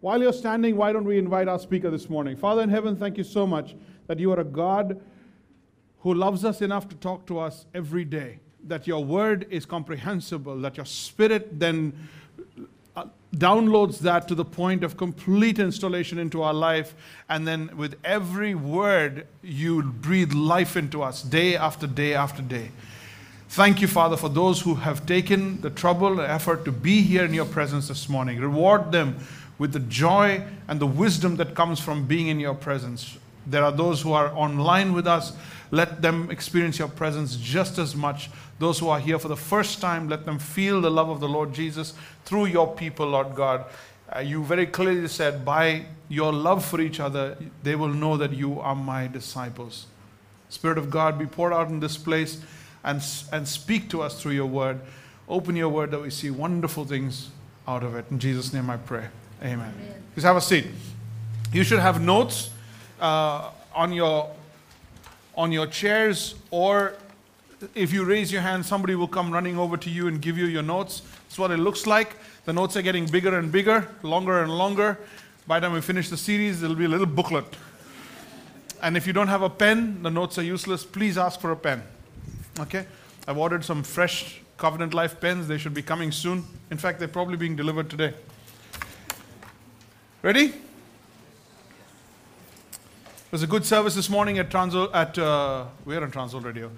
While you're standing, why don't we invite our speaker this morning? Father in heaven, thank you so much that you are a God who loves us enough to talk to us every day, that your word is comprehensible, that your spirit then uh, downloads that to the point of complete installation into our life, and then with every word, you breathe life into us day after day after day. Thank you, Father, for those who have taken the trouble and effort to be here in your presence this morning. Reward them with the joy and the wisdom that comes from being in your presence. There are those who are online with us. Let them experience your presence just as much. Those who are here for the first time, let them feel the love of the Lord Jesus through your people, Lord God. Uh, you very clearly said, by your love for each other, they will know that you are my disciples. Spirit of God, be poured out in this place and, and speak to us through your word. Open your word that we see wonderful things out of it. In Jesus' name I pray. Amen. Amen. Please have a seat. You should have notes uh, on your on your chairs, or if you raise your hand, somebody will come running over to you and give you your notes. That's what it looks like. The notes are getting bigger and bigger, longer and longer. By the time we finish the series, there'll be a little booklet. And if you don't have a pen, the notes are useless. Please ask for a pen. Okay? I've ordered some fresh Covenant Life pens. They should be coming soon. In fact, they're probably being delivered today. Ready? It was a good service this morning at Transworld, at, uh, we're on Transworld Radio.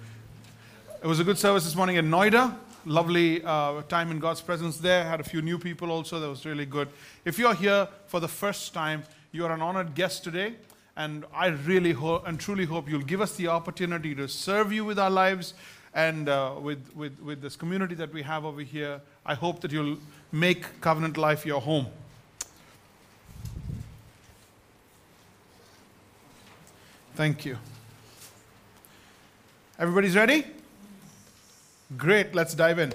It was a good service this morning at Noida. Lovely uh, time in God's presence there. Had a few new people also. That was really good. If you're here for the first time, you are an honored guest today. And I really hope and truly hope you'll give us the opportunity to serve you with our lives and uh, with, with, with this community that we have over here. I hope that you'll make covenant life your home. Thank you. Everybody's ready? Great, let's dive in.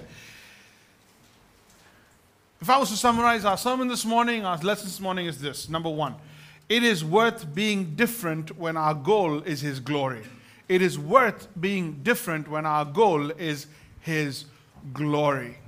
If I was to summarize our sermon this morning, our lesson this morning is this number one, it is worth being different when our goal is His glory. It is worth being different when our goal is His glory.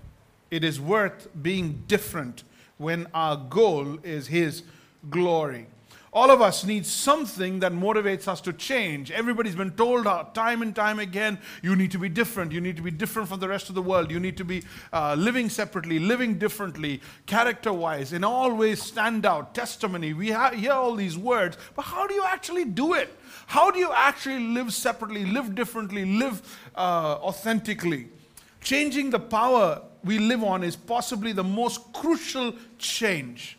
It is worth being different when our goal is His glory. All of us need something that motivates us to change. Everybody's been told uh, time and time again you need to be different. You need to be different from the rest of the world. You need to be uh, living separately, living differently, character wise, in all ways stand out, testimony. We ha- hear all these words, but how do you actually do it? How do you actually live separately, live differently, live uh, authentically? Changing the power we live on is possibly the most crucial change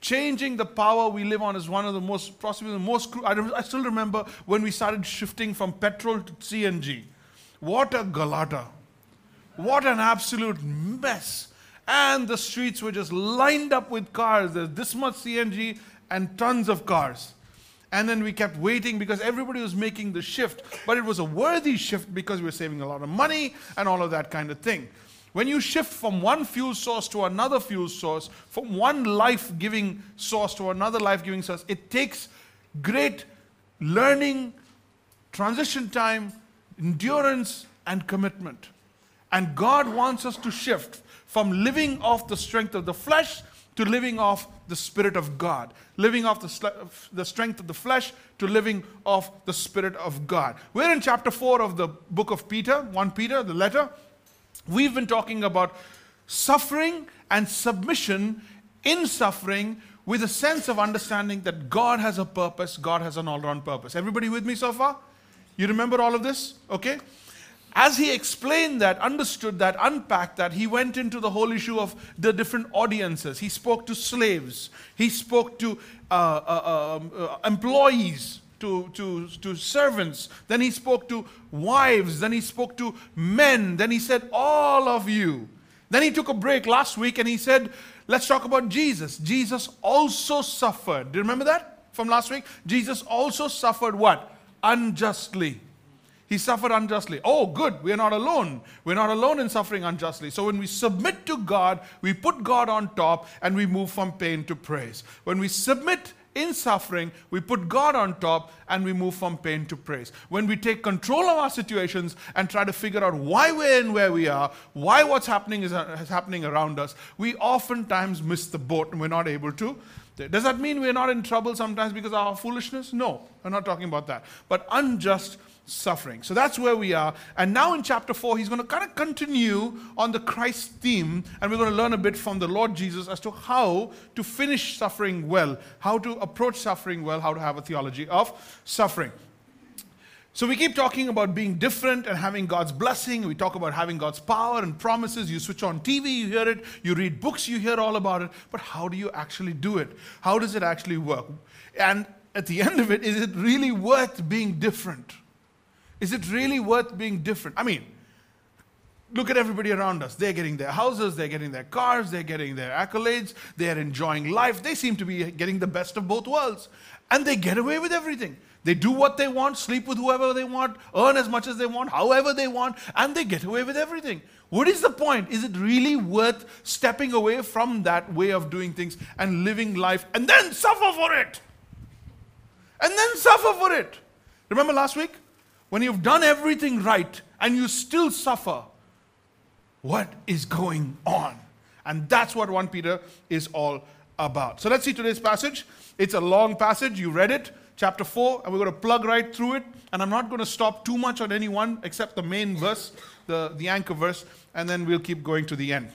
Changing the power we live on is one of the most, possibly the most, I, I still remember when we started shifting from petrol to CNG. What a galata. What an absolute mess. And the streets were just lined up with cars. There's this much CNG and tons of cars. And then we kept waiting because everybody was making the shift. But it was a worthy shift because we were saving a lot of money and all of that kind of thing. When you shift from one fuel source to another fuel source, from one life giving source to another life giving source, it takes great learning, transition time, endurance, and commitment. And God wants us to shift from living off the strength of the flesh to living off the Spirit of God. Living off the, the strength of the flesh to living off the Spirit of God. We're in chapter 4 of the book of Peter, 1 Peter, the letter. We've been talking about suffering and submission in suffering with a sense of understanding that God has a purpose, God has an all round purpose. Everybody with me so far? You remember all of this? Okay? As he explained that, understood that, unpacked that, he went into the whole issue of the different audiences. He spoke to slaves, he spoke to uh, uh, um, uh, employees, to, to, to servants, then he spoke to wives, then he spoke to men, then he said, All of you. Then he took a break last week and he said, Let's talk about Jesus. Jesus also suffered. Do you remember that from last week? Jesus also suffered what? Unjustly. He suffered unjustly. Oh, good. We're not alone. We're not alone in suffering unjustly. So when we submit to God, we put God on top and we move from pain to praise. When we submit in suffering, we put God on top and we move from pain to praise. When we take control of our situations and try to figure out why we're in where we are, why what's happening is, uh, is happening around us, we oftentimes miss the boat and we're not able to Does that mean we're not in trouble sometimes because of our foolishness? No, I'm not talking about that. But unjust suffering. So that's where we are. And now in chapter 4, he's going to kind of continue on the Christ theme, and we're going to learn a bit from the Lord Jesus as to how to finish suffering well, how to approach suffering well, how to have a theology of suffering. So we keep talking about being different and having God's blessing. We talk about having God's power and promises. You switch on TV, you hear it. You read books, you hear all about it. But how do you actually do it? How does it actually work? And at the end of it, is it really worth being different? Is it really worth being different? I mean, look at everybody around us. They're getting their houses, they're getting their cars, they're getting their accolades, they're enjoying life. They seem to be getting the best of both worlds. And they get away with everything. They do what they want, sleep with whoever they want, earn as much as they want, however they want, and they get away with everything. What is the point? Is it really worth stepping away from that way of doing things and living life and then suffer for it? And then suffer for it. Remember last week? When you've done everything right and you still suffer, what is going on? And that's what 1 Peter is all about. So let's see today's passage. It's a long passage. You read it chapter 4, and we're going to plug right through it. And I'm not going to stop too much on any one except the main verse, the, the anchor verse, and then we'll keep going to the end.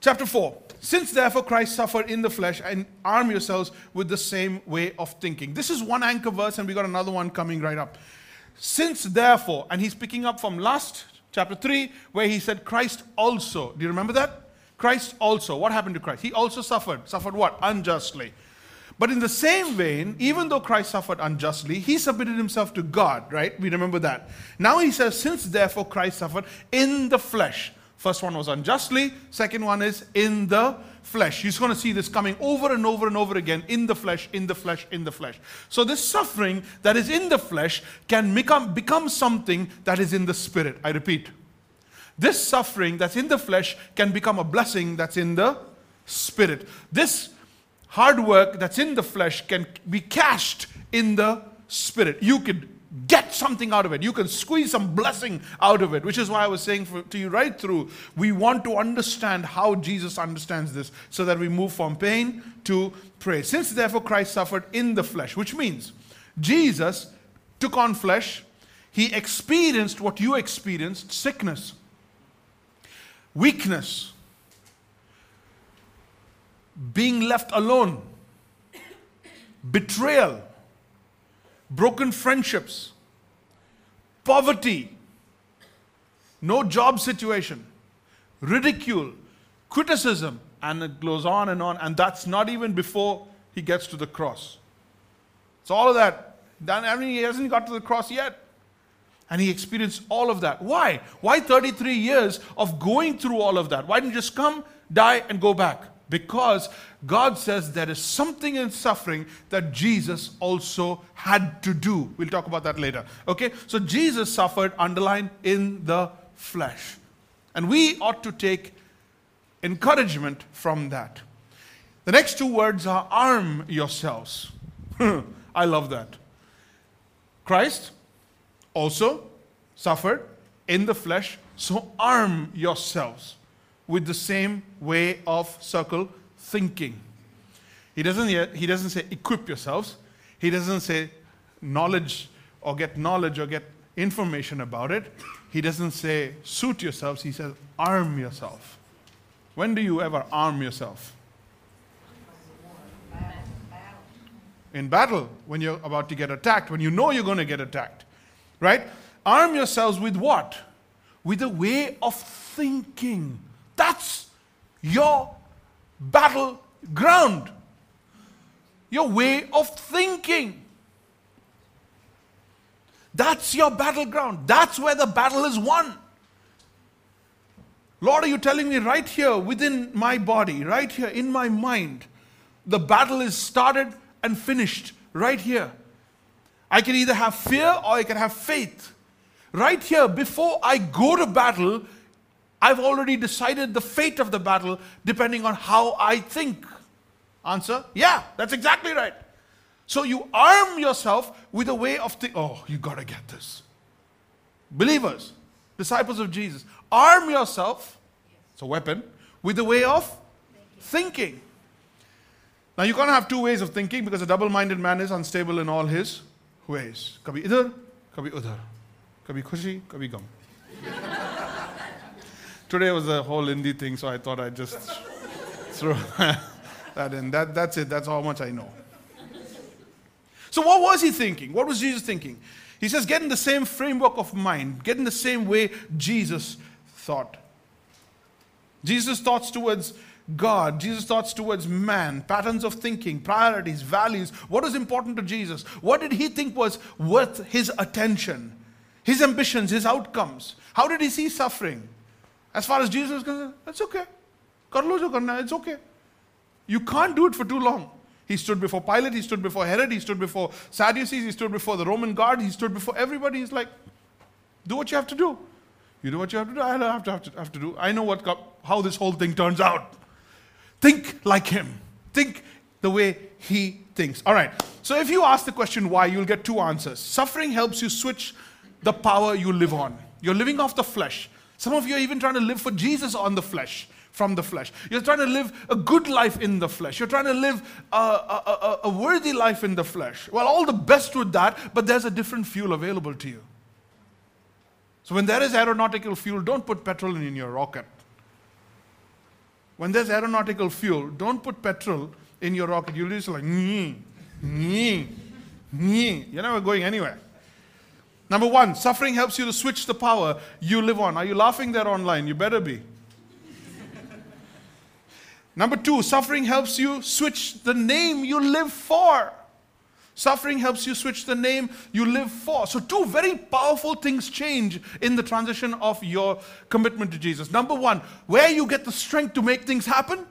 Chapter 4. Since therefore Christ suffered in the flesh, and arm yourselves with the same way of thinking. This is one anchor verse, and we got another one coming right up. Since therefore, and he's picking up from last chapter 3, where he said, Christ also. Do you remember that? Christ also. What happened to Christ? He also suffered. Suffered what? Unjustly. But in the same vein, even though Christ suffered unjustly, he submitted himself to God, right? We remember that. Now he says, since therefore Christ suffered in the flesh. First one was unjustly, second one is in the flesh. You're going to see this coming over and over and over again in the flesh, in the flesh, in the flesh. So this suffering that is in the flesh can become, become something that is in the spirit. I repeat. This suffering that's in the flesh can become a blessing that's in the spirit. This hard work that's in the flesh can be cashed in the spirit. You could get something out of it. You can squeeze some blessing out of it, which is why I was saying for, to you right through, we want to understand how Jesus understands this so that we move from pain to praise. Since therefore Christ suffered in the flesh, which means Jesus took on flesh, he experienced what you experienced sickness, weakness, being left alone, betrayal, broken friendships, poverty, no job situation, ridicule, criticism, and it goes on and on. And that's not even before he gets to the cross. It's all of that. I mean, he hasn't got to the cross yet. And he experienced all of that. Why? Why 33 years of going through all of that? Why didn't you just come, die, and go back? Because God says there is something in suffering that Jesus also had to do. We'll talk about that later. Okay? So Jesus suffered, underlined, in the flesh. And we ought to take encouragement from that. The next two words are arm yourselves. I love that. Christ also suffered in the flesh, so arm yourselves with the same way of circle thinking. He doesn't, he doesn't say equip yourselves. He doesn't say knowledge or get knowledge or get information about it. He doesn't say suit yourselves. He says arm yourself. When do you ever arm yourself? In battle, when you're about to get attacked, when you know you're going to get attacked. Right? Arm yourselves with what? With a way of thinking. That's your battleground, your way of thinking. That's your battleground. That's where the battle is won. Lord, are you telling me right here within my body, right here in my mind, the battle is started and finished right here? I can either have fear or I can have faith. Right here, before I go to battle, I've already decided the fate of the battle depending on how I think. Answer? Yeah, that's exactly right. So you arm yourself with a way of thinking. Oh, you got to get this. Believers, disciples of Jesus, arm yourself, it's a weapon, with a way of thinking. Now you can't have two ways of thinking because a double-minded man is unstable in all his ways. Kabhi idhar, kabhi udhar. Kabhi khushi, kabhi gum. Today was the whole Hindi thing, so I thought I'd just throw that in. That, that's it. That's how much I know. So what was he thinking? What was Jesus thinking? He says, get in the same framework of mind, get in the same way Jesus thought. Jesus' thoughts towards God, Jesus' thoughts towards man, patterns of thinking, priorities, values. What was important to Jesus? What did he think was worth his attention? His ambitions, his outcomes. How did he see suffering? As far as Jesus is concerned, it's okay. It's okay. You can't do it for too long. He stood before Pilate, he stood before Herod, he stood before Sadducees, he stood before the Roman guard, he stood before everybody. He's like, do what you have to do. You do what you have to do. I don't have to, have to, have to do. I know what, how this whole thing turns out. Think like him. Think the way he thinks. All right. So if you ask the question why, you'll get two answers. Suffering helps you switch the power you live on. You're living off the flesh. Some of you are even trying to live for Jesus on the flesh from the flesh. You're trying to live a good life in the flesh. You're trying to live a, a, a, a, worthy life in the flesh. Well, all the best with that, but there's a different fuel available to you. So when there is aeronautical fuel, don't put petrol in your rocket. When there's aeronautical fuel, don't put petrol in your rocket. You'll just like, nee, nee, nee. You're never going anywhere. Number one, suffering helps you to switch the power you live on. Are you laughing there online? You better be. Number two, suffering helps you switch the name you live for. Suffering helps you switch the name you live for. So, two very powerful things change in the transition of your commitment to Jesus. Number one, where you get the strength to make things happen,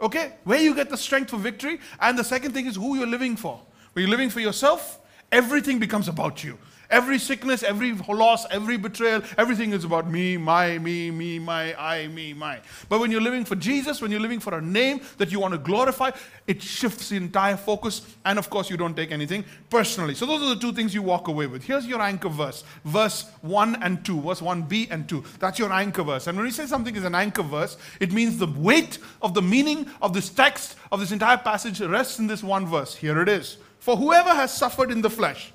okay? Where you get the strength for victory. And the second thing is who you're living for. When you're living for yourself, everything becomes about you. Every sickness, every loss, every betrayal, everything is about me, my, me, me, my, I, me, my. But when you're living for Jesus, when you're living for a name that you want to glorify, it shifts the entire focus. And of course, you don't take anything personally. So those are the two things you walk away with. Here's your anchor verse verse 1 and 2, verse 1b and 2. That's your anchor verse. And when we say something is an anchor verse, it means the weight of the meaning of this text, of this entire passage, rests in this one verse. Here it is. For whoever has suffered in the flesh,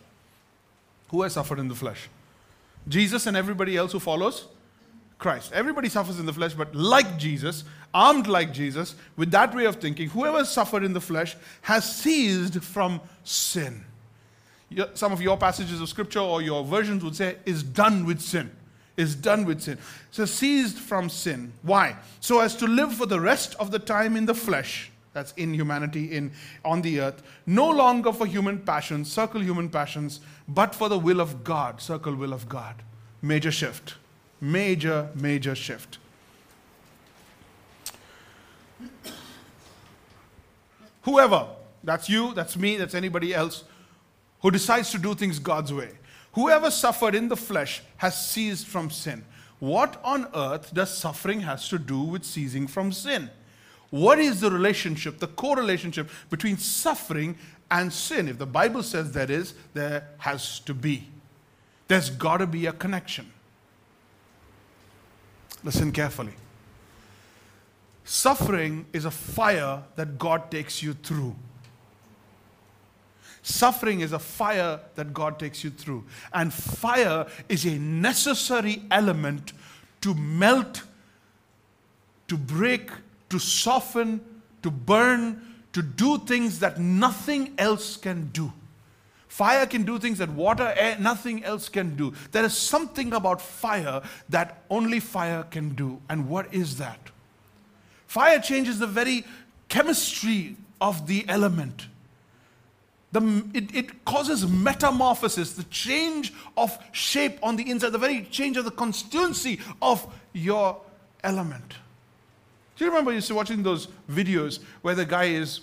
who has suffered in the flesh? Jesus and everybody else who follows Christ. Everybody suffers in the flesh, but like Jesus, armed like Jesus, with that way of thinking, whoever suffered in the flesh has ceased from sin. Some of your passages of scripture or your versions would say, is done with sin. Is done with sin. So ceased from sin. Why? So as to live for the rest of the time in the flesh that's in humanity in on the earth no longer for human passions circle human passions but for the will of god circle will of god. Major shift. Major major shift. Whoever that's you that's me that's anybody else who decides to do things god's way whoever suffered in the flesh has ceased from sin. What on earth does suffering has to do with ceasing from sin what is the relationship, the correlationship between suffering and sin? If the Bible says there is, there has to be. There's got to be a connection. Listen carefully. Suffering is a fire that God takes you through. Suffering is a fire that God takes you through. And fire is a necessary element to melt, to break, to soften, to burn, to do things that nothing else can do. Fire can do things that water, air, nothing else can do. There is something about fire that only fire can do. And what is that? Fire changes the very chemistry of the element. The, it, it, causes metamorphosis, the change of shape on the inside, the very change of the constituency of your element. Do you remember you used to watching those videos where the guy is,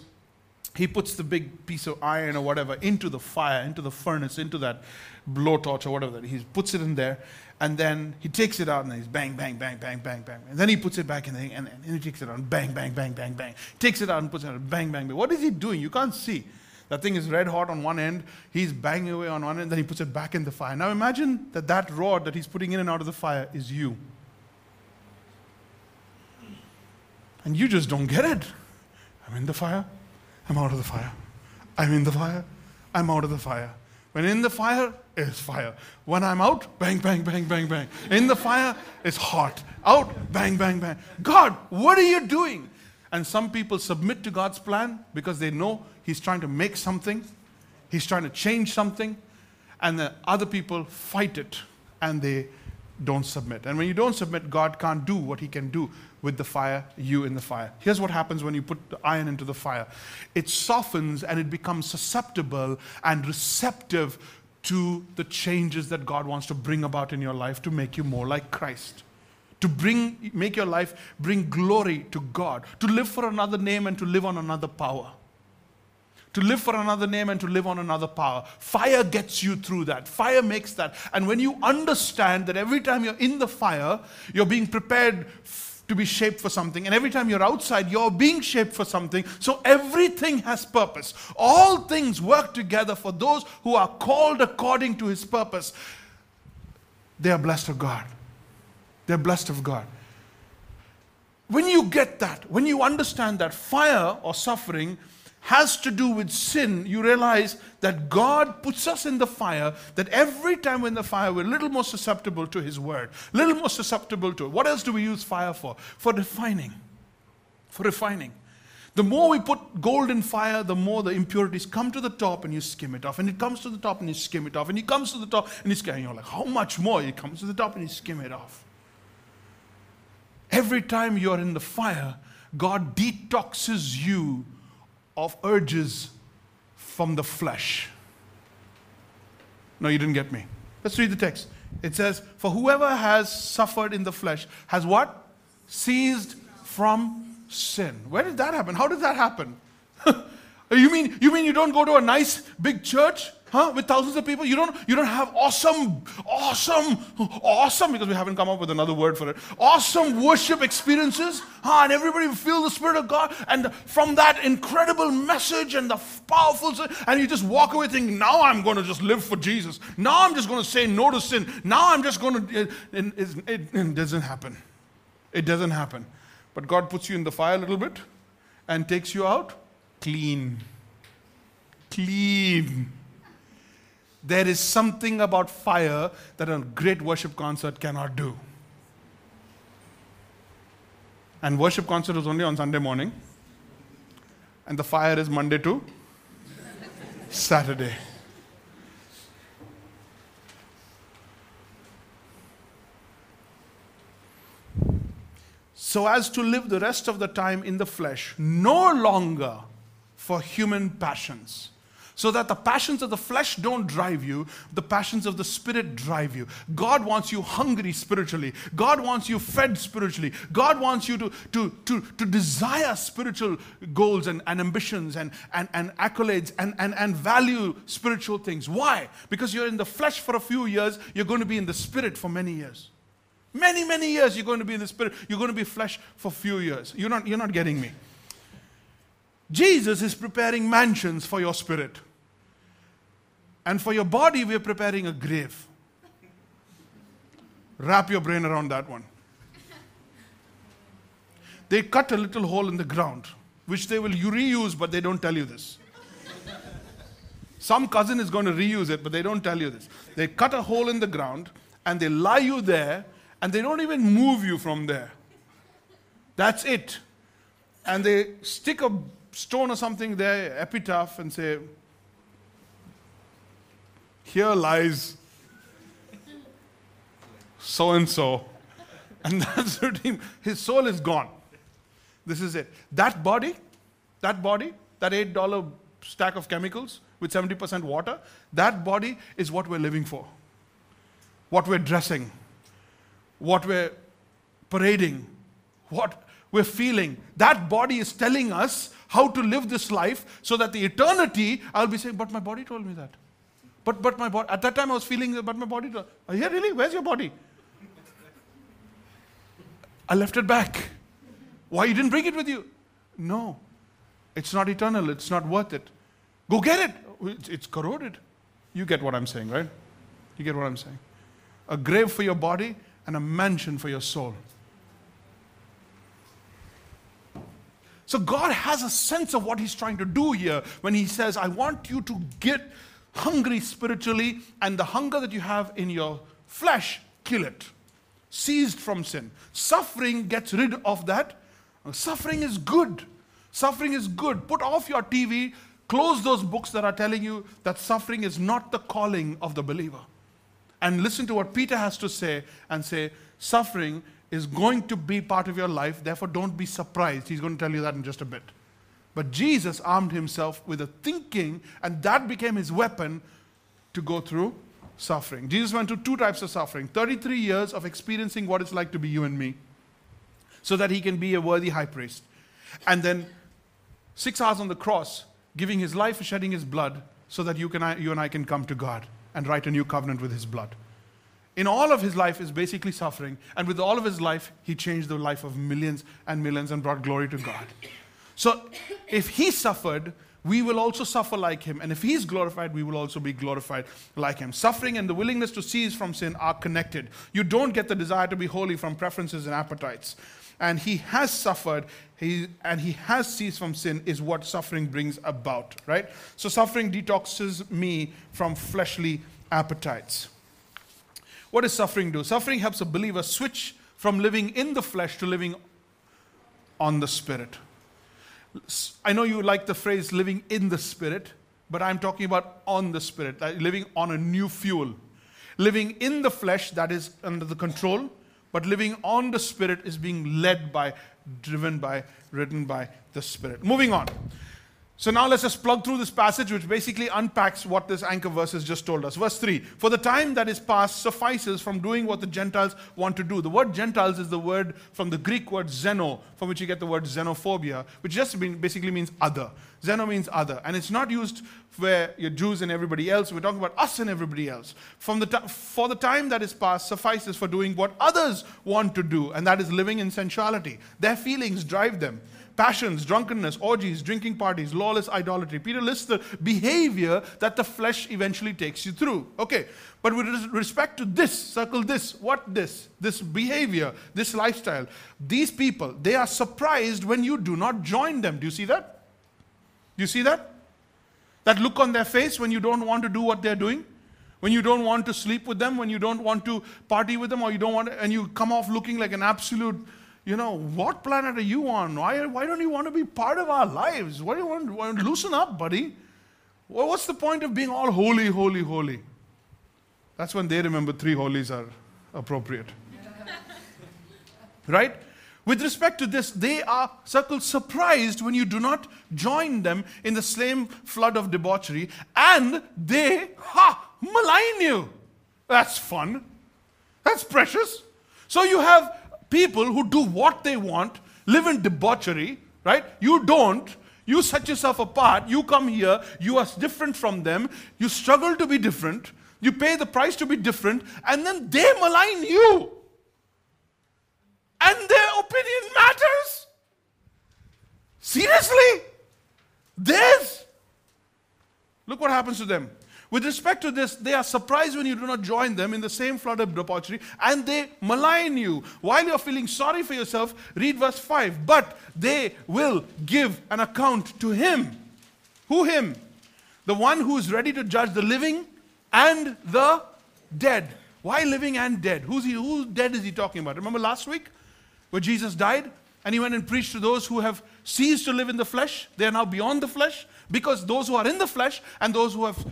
he puts the big piece of iron or whatever into the fire, into the furnace, into that blowtorch or whatever. He puts it in there, and then he takes it out and he's bang, bang, bang, bang, bang, bang. And then he puts it back in the and, and he takes it out and bang, bang, bang, bang, bang. Takes it out and puts it out, bang, bang, bang. What is he doing? You can't see. That thing is red hot on one end. He's banging away on one end, then he puts it back in the fire. Now imagine that that rod that he's putting in and out of the fire is you. And you just don't get it. I'm in the fire. I'm out of the fire. I'm in the fire. I'm out of the fire. When in the fire, it's fire. When I'm out, bang, bang, bang, bang, bang. In the fire, it's hot. Out, bang, bang, bang. God, what are you doing? And some people submit to God's plan because they know He's trying to make something, He's trying to change something, and the other people fight it and they don't submit. And when you don't submit, God can't do what He can do with the fire, you in the fire. Here's what happens when you put the iron into the fire it softens and it becomes susceptible and receptive to the changes that God wants to bring about in your life to make you more like Christ. To bring, make your life bring glory to God, to live for another name and to live on another power to live for another name and to live on another power. Fire gets you through that. Fire makes that. And when you understand that every time you're in the fire, you're being prepared to be shaped for something. And every time you're outside, you're being shaped for something. So everything has purpose. All things work together for those who are called according to his purpose. They are blessed of God. They're blessed of God. When you get that, when you understand that fire or suffering has to do with sin, you realize that God puts us in the fire, that every time we're in the fire, we're a little more susceptible to His word, a little more susceptible to it. What else do we use fire for? For refining. For refining. The more we put gold in fire, the more the impurities come to the top and you skim it off. And it comes to the top and you skim it off. And it comes to the top and you. And you're like, how much more? It comes to the top and you skim it off. Every time you're in the fire, God detoxes you of urges from the flesh. No, you didn't get me. Let's read the text. It says, For whoever has suffered in the flesh has what? Ceased from sin. Where did that happen? How did that happen? you mean you mean you don't go to a nice big church Huh? With thousands of people, you don't, you don't have awesome, awesome, awesome, because we haven't come up with another word for it, awesome worship experiences. Huh? And everybody feel the Spirit of God. And from that incredible message and the powerful, and you just walk away thinking, now I'm going to just live for Jesus. Now I'm just going to say no to sin. Now I'm just going to, it, it, it, it doesn't happen. It doesn't happen. But God puts you in the fire a little bit and takes you out clean. Clean there is something about fire that a great worship concert cannot do. And worship concert is only on Sunday morning. And the fire is Monday to Saturday. So as to live the rest of the time in the flesh, no longer for human passions so that the passions of the flesh don't drive you, the passions of the spirit drive you. God wants you hungry spiritually. God wants you fed spiritually. God wants you to, to, to, to desire spiritual goals and, and ambitions and, and, and accolades and, and, and value spiritual things. Why? Because you're in the flesh for a few years, you're going to be in the spirit for many years. Many, many years you're going to be in the spirit. You're going to be flesh for a few years. You're not, you're not getting me. Jesus is preparing mansions for your spirit. And for your body, we are preparing a grave. Wrap your brain around that one. They cut a little hole in the ground, which they will reuse, but they don't tell you this. Some cousin is going to reuse it, but they don't tell you this. They cut a hole in the ground and they lie you there, and they don't even move you from there. That's it. And they stick a stone or something there, epitaph, and say, Here lies so and so. And that's redeemed. His soul is gone. This is it. That body, that body, that $8 stack of chemicals with 70% water, that body is what we're living for. What we're dressing, what we're parading, what we're feeling. That body is telling us how to live this life so that the eternity, I'll be saying, but my body told me that. But, but my body, at that time I was feeling, but my body, told, yeah, really? Where's your body? I left it back. Why you didn't bring it with you? No, it's not eternal. It's not worth it. Go get it. It's corroded. You get what I'm saying, right? You get what I'm saying? A grave for your body and a mansion for your soul. So God has a sense of what He's trying to do here when He says, I want you to get hungry spiritually, and the hunger that you have in your flesh, kill it. Seized from sin. Suffering gets rid of that. Suffering is good. Suffering is good. Put off your TV, close those books that are telling you that suffering is not the calling of the believer. And listen to what Peter has to say and say, suffering is going to be part of your life, therefore don't be surprised. He's going to tell you that in just a bit. But Jesus armed himself with a thinking, and that became his weapon to go through suffering. Jesus went through two types of suffering 33 years of experiencing what it's like to be you and me, so that he can be a worthy high priest. And then six hours on the cross, giving his life, shedding his blood, so that you, can, you and I can come to God and write a new covenant with his blood. In all of his life is basically suffering, and with all of his life, he changed the life of millions and millions and brought glory to God. So if he suffered, we will also suffer like him. And if he's glorified, we will also be glorified like him. Suffering and the willingness to cease from sin are connected. You don't get the desire to be holy from preferences and appetites. And he has suffered, he, and he has ceased from sin, is what suffering brings about, right? So suffering detoxes me from fleshly appetites. What does suffering do? Suffering helps a believer switch from living in the flesh to living on the spirit. I know you like the phrase living in the Spirit, but I'm talking about on the Spirit, living on a new fuel. Living in the flesh, that is under the control, but living on the Spirit is being led by, driven by, written by the Spirit. Moving on. So now let's just plug through this passage, which basically unpacks what this anchor verse has just told us. Verse 3 For the time that is past suffices from doing what the Gentiles want to do. The word Gentiles is the word from the Greek word xeno, from which you get the word xenophobia, which just basically means other. Xeno means other. And it's not used where you're Jews and everybody else. We're talking about us and everybody else. From the t- for the time that is past suffices for doing what others want to do, and that is living in sensuality. Their feelings drive them passions, drunkenness, orgies, drinking parties, lawless idolatry. Peter lists the behavior that the flesh eventually takes you through. Okay, but with respect to this, circle this, what this, this behavior, this lifestyle, these people, they are surprised when you do not join them. Do you see that? Do you see that? That look on their face when you don't want to do what they're doing? When you don't want to sleep with them, when you don't want to party with them, or you don't want to, and you come off looking like an absolute you know, what planet are you on? Why, why don't you want to be part of our lives? Why do you want, want to loosen up, buddy? Well, what's the point of being all holy, holy, holy? That's when they remember three holies are appropriate. right? With respect to this, they are circled surprised when you do not join them in the same flood of debauchery, and they ha malign you. That's fun. That's precious. So you have people who do what they want, live in debauchery, right? You don't. You set yourself apart. You come here. You are different from them. You struggle to be different. You pay the price to be different. And then they malign you. And their opinion matters. Seriously? This? Look what happens to them. With respect to this, they are surprised when you do not join them in the same flood of debauchery and they malign you. While you're feeling sorry for yourself, read verse 5. But they will give an account to him. Who him? The one who is ready to judge the living and the dead. Why living and dead? Who's he? Who dead is he talking about? Remember last week where Jesus died and he went and preached to those who have ceased to live in the flesh? They are now beyond the flesh because those who are in the flesh and those who have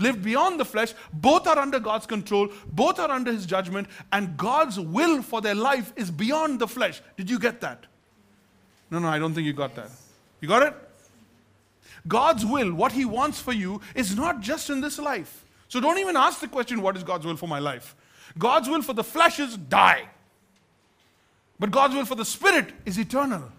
lived beyond the flesh, both are under God's control, both are under His judgment, and God's will for their life is beyond the flesh. Did you get that? No, no, I don't think you got that. You got it? God's will, what He wants for you, is not just in this life. So don't even ask the question, What is God's will for my life? God's will for the flesh is die. But God's will for the spirit is eternal.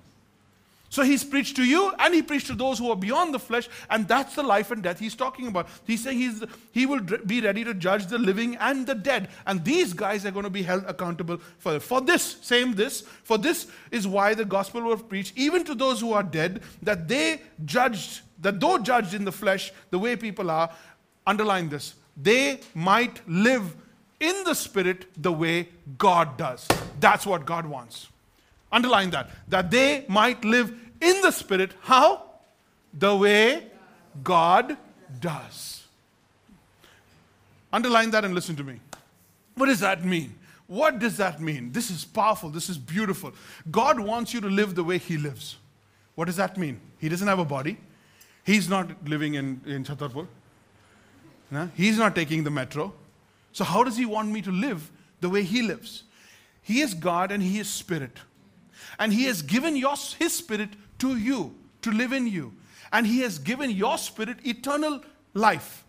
So he's preached to you and he preached to those who are beyond the flesh, and that's the life and death he's talking about. He's saying he's, he will be ready to judge the living and the dead. And these guys are going to be held accountable for, for this, same this. For this is why the gospel was preached, even to those who are dead, that they judged, that though judged in the flesh the way people are, underline this, they might live in the spirit the way God does. That's what God wants. Underline that. That they might live in the Spirit. How? The way God does. Underline that and listen to me. What does that mean? What does that mean? This is powerful. This is beautiful. God wants you to live the way He lives. What does that mean? He doesn't have a body. He's not living in, in Chhatarpur. No? He's not taking the metro. So, how does He want me to live the way He lives? He is God and He is Spirit. And He has given your, His Spirit to you to live in you. And He has given your spirit eternal life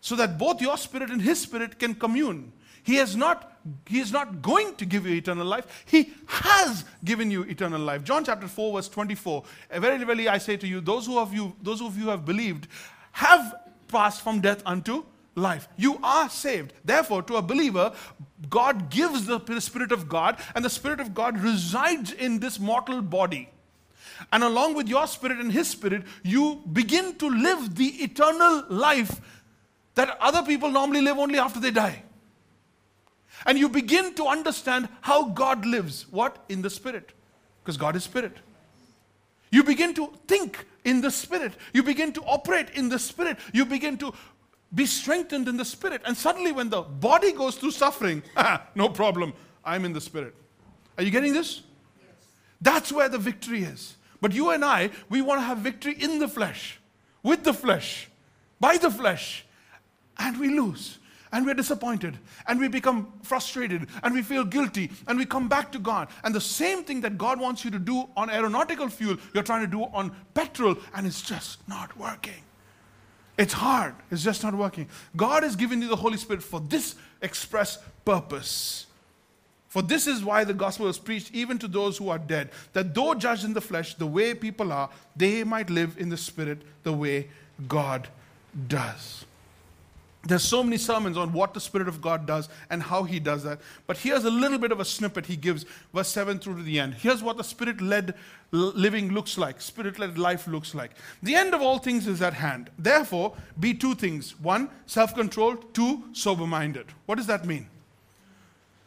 so that both your spirit and His Spirit can commune. He is not he is not going to give you eternal life. He has given you eternal life. John chapter 4, verse 24. Eh, very, very, I say to you, those who of you, those of you who have believed, have passed from death unto life. You are saved. Therefore, to a believer, God gives the Spirit of God, and the Spirit of God resides in this mortal body. And along with your spirit and His Spirit, you begin to live the eternal life that other people normally live only after they die. And you begin to understand how God lives. What? In the Spirit. Because God is Spirit. You begin to think in the Spirit. You begin to operate in the Spirit. You begin to be strengthened in the Spirit. And suddenly, when the body goes through suffering, no problem, I'm in the Spirit. Are you getting this? Yes. That's where the victory is. But you and I, we want to have victory in the flesh, with the flesh, by the flesh, and we lose and we're disappointed and we become frustrated and we feel guilty and we come back to God. And the same thing that God wants you to do on aeronautical fuel, you're trying to do on petrol and it's just not working. It's hard, it's just not working. God has given you the Holy Spirit for this express purpose. For this is why the gospel is preached even to those who are dead, that though judged in the flesh the way people are, they might live in the spirit the way God does. There's so many sermons on what the Spirit of God does and how He does that. But here's a little bit of a snippet He gives, verse 7 through to the end. Here's what the Spirit led living looks like, Spirit led life looks like. The end of all things is at hand. Therefore, be two things one, self controlled, two, sober minded. What does that mean?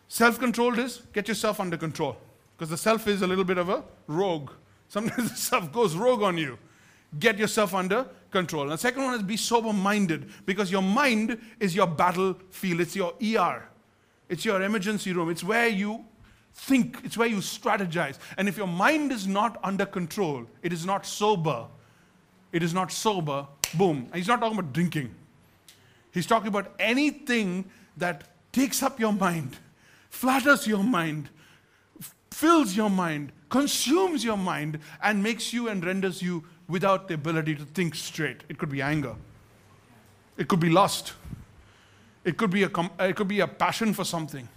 Self controlled is get yourself under control. Because the self is a little bit of a rogue. Sometimes the self goes rogue on you get yourself under control. And the second one is be sober minded because your mind is your battlefield, it's your ER, it's your emergency room, it's where you think, it's where you strategize. And if your mind is not under control, it is not sober, it is not sober, boom. And he's not talking about drinking, he's talking about anything that takes up your mind, flatters your mind, fills your mind, consumes your mind, and makes you and renders you without the ability to think straight. It could be anger, it could be lust, it could be a, it could be a passion for something,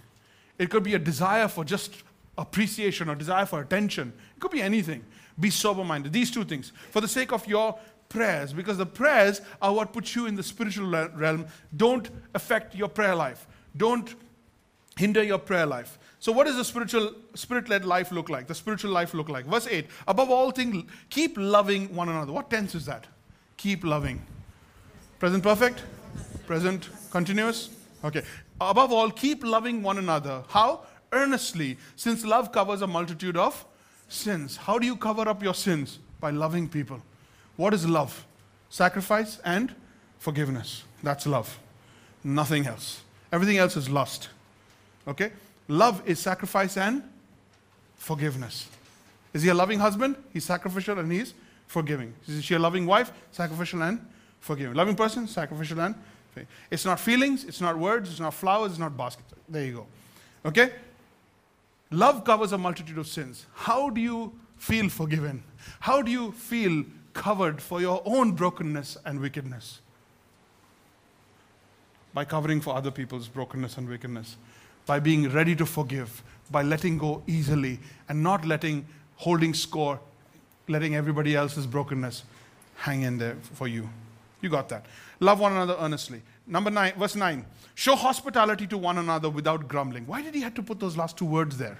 it could be a desire for just appreciation or desire for attention. It could be anything. Be sober minded. These two things. For the sake of your prayers, because the prayers are what puts you in the spiritual realm, don't affect your prayer life. Don't hinder your prayer life. So, what does the spiritual, spirit-led life look like? The spiritual life look like? Verse 8. Above all things, keep loving one another. What tense is that? Keep loving. Present perfect? Present continuous? Okay. Above all, keep loving one another. How? Earnestly, since love covers a multitude of sins. How do you cover up your sins? By loving people. What is love? Sacrifice and forgiveness. That's love. Nothing else. Everything else is lust. Okay? Love is sacrifice and forgiveness. Is he a loving husband? He's sacrificial and he's forgiving. Is she a loving wife? Sacrificial and forgiving. Loving person? Sacrificial and forgiving. It's not feelings, it's not words, it's not flowers, it's not baskets. There you go. Okay? Love covers a multitude of sins. How do you feel forgiven? How do you feel covered for your own brokenness and wickedness? By covering for other people's brokenness and wickedness by being ready to forgive, by letting go easily and not letting holding score, letting everybody else's brokenness hang in there for you. You got that. Love one another earnestly. Number nine, verse 9. Show hospitality to one another without grumbling. Why did he have to put those last two words there?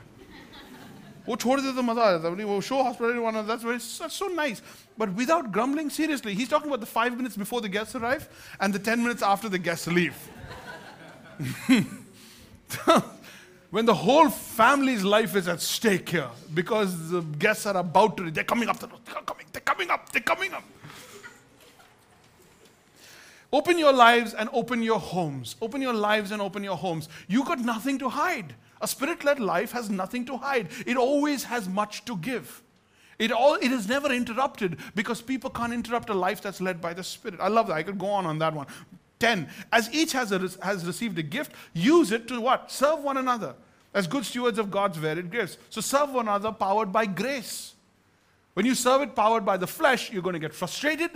वो छोड़ देते मजा show hospitality to one another that's very that's so nice but without grumbling seriously he's talking about the five minutes before the guests arrive and the ten minutes after the guests leave when the whole family's life is at stake here because the guests are about to, they're coming up, they're coming, they're coming up, they're coming up. Open your lives and open your homes. Open your lives and open your homes. You've got nothing to hide. A spirit led life has nothing to hide, it always has much to give. It, all, it is never interrupted because people can't interrupt a life that's led by the Spirit. I love that. I could go on on that one. 10. As each has, a, has received a gift, use it to what? Serve one another as good stewards of God's varied gifts. So serve one another powered by grace. When you serve it powered by the flesh, you're going to get frustrated.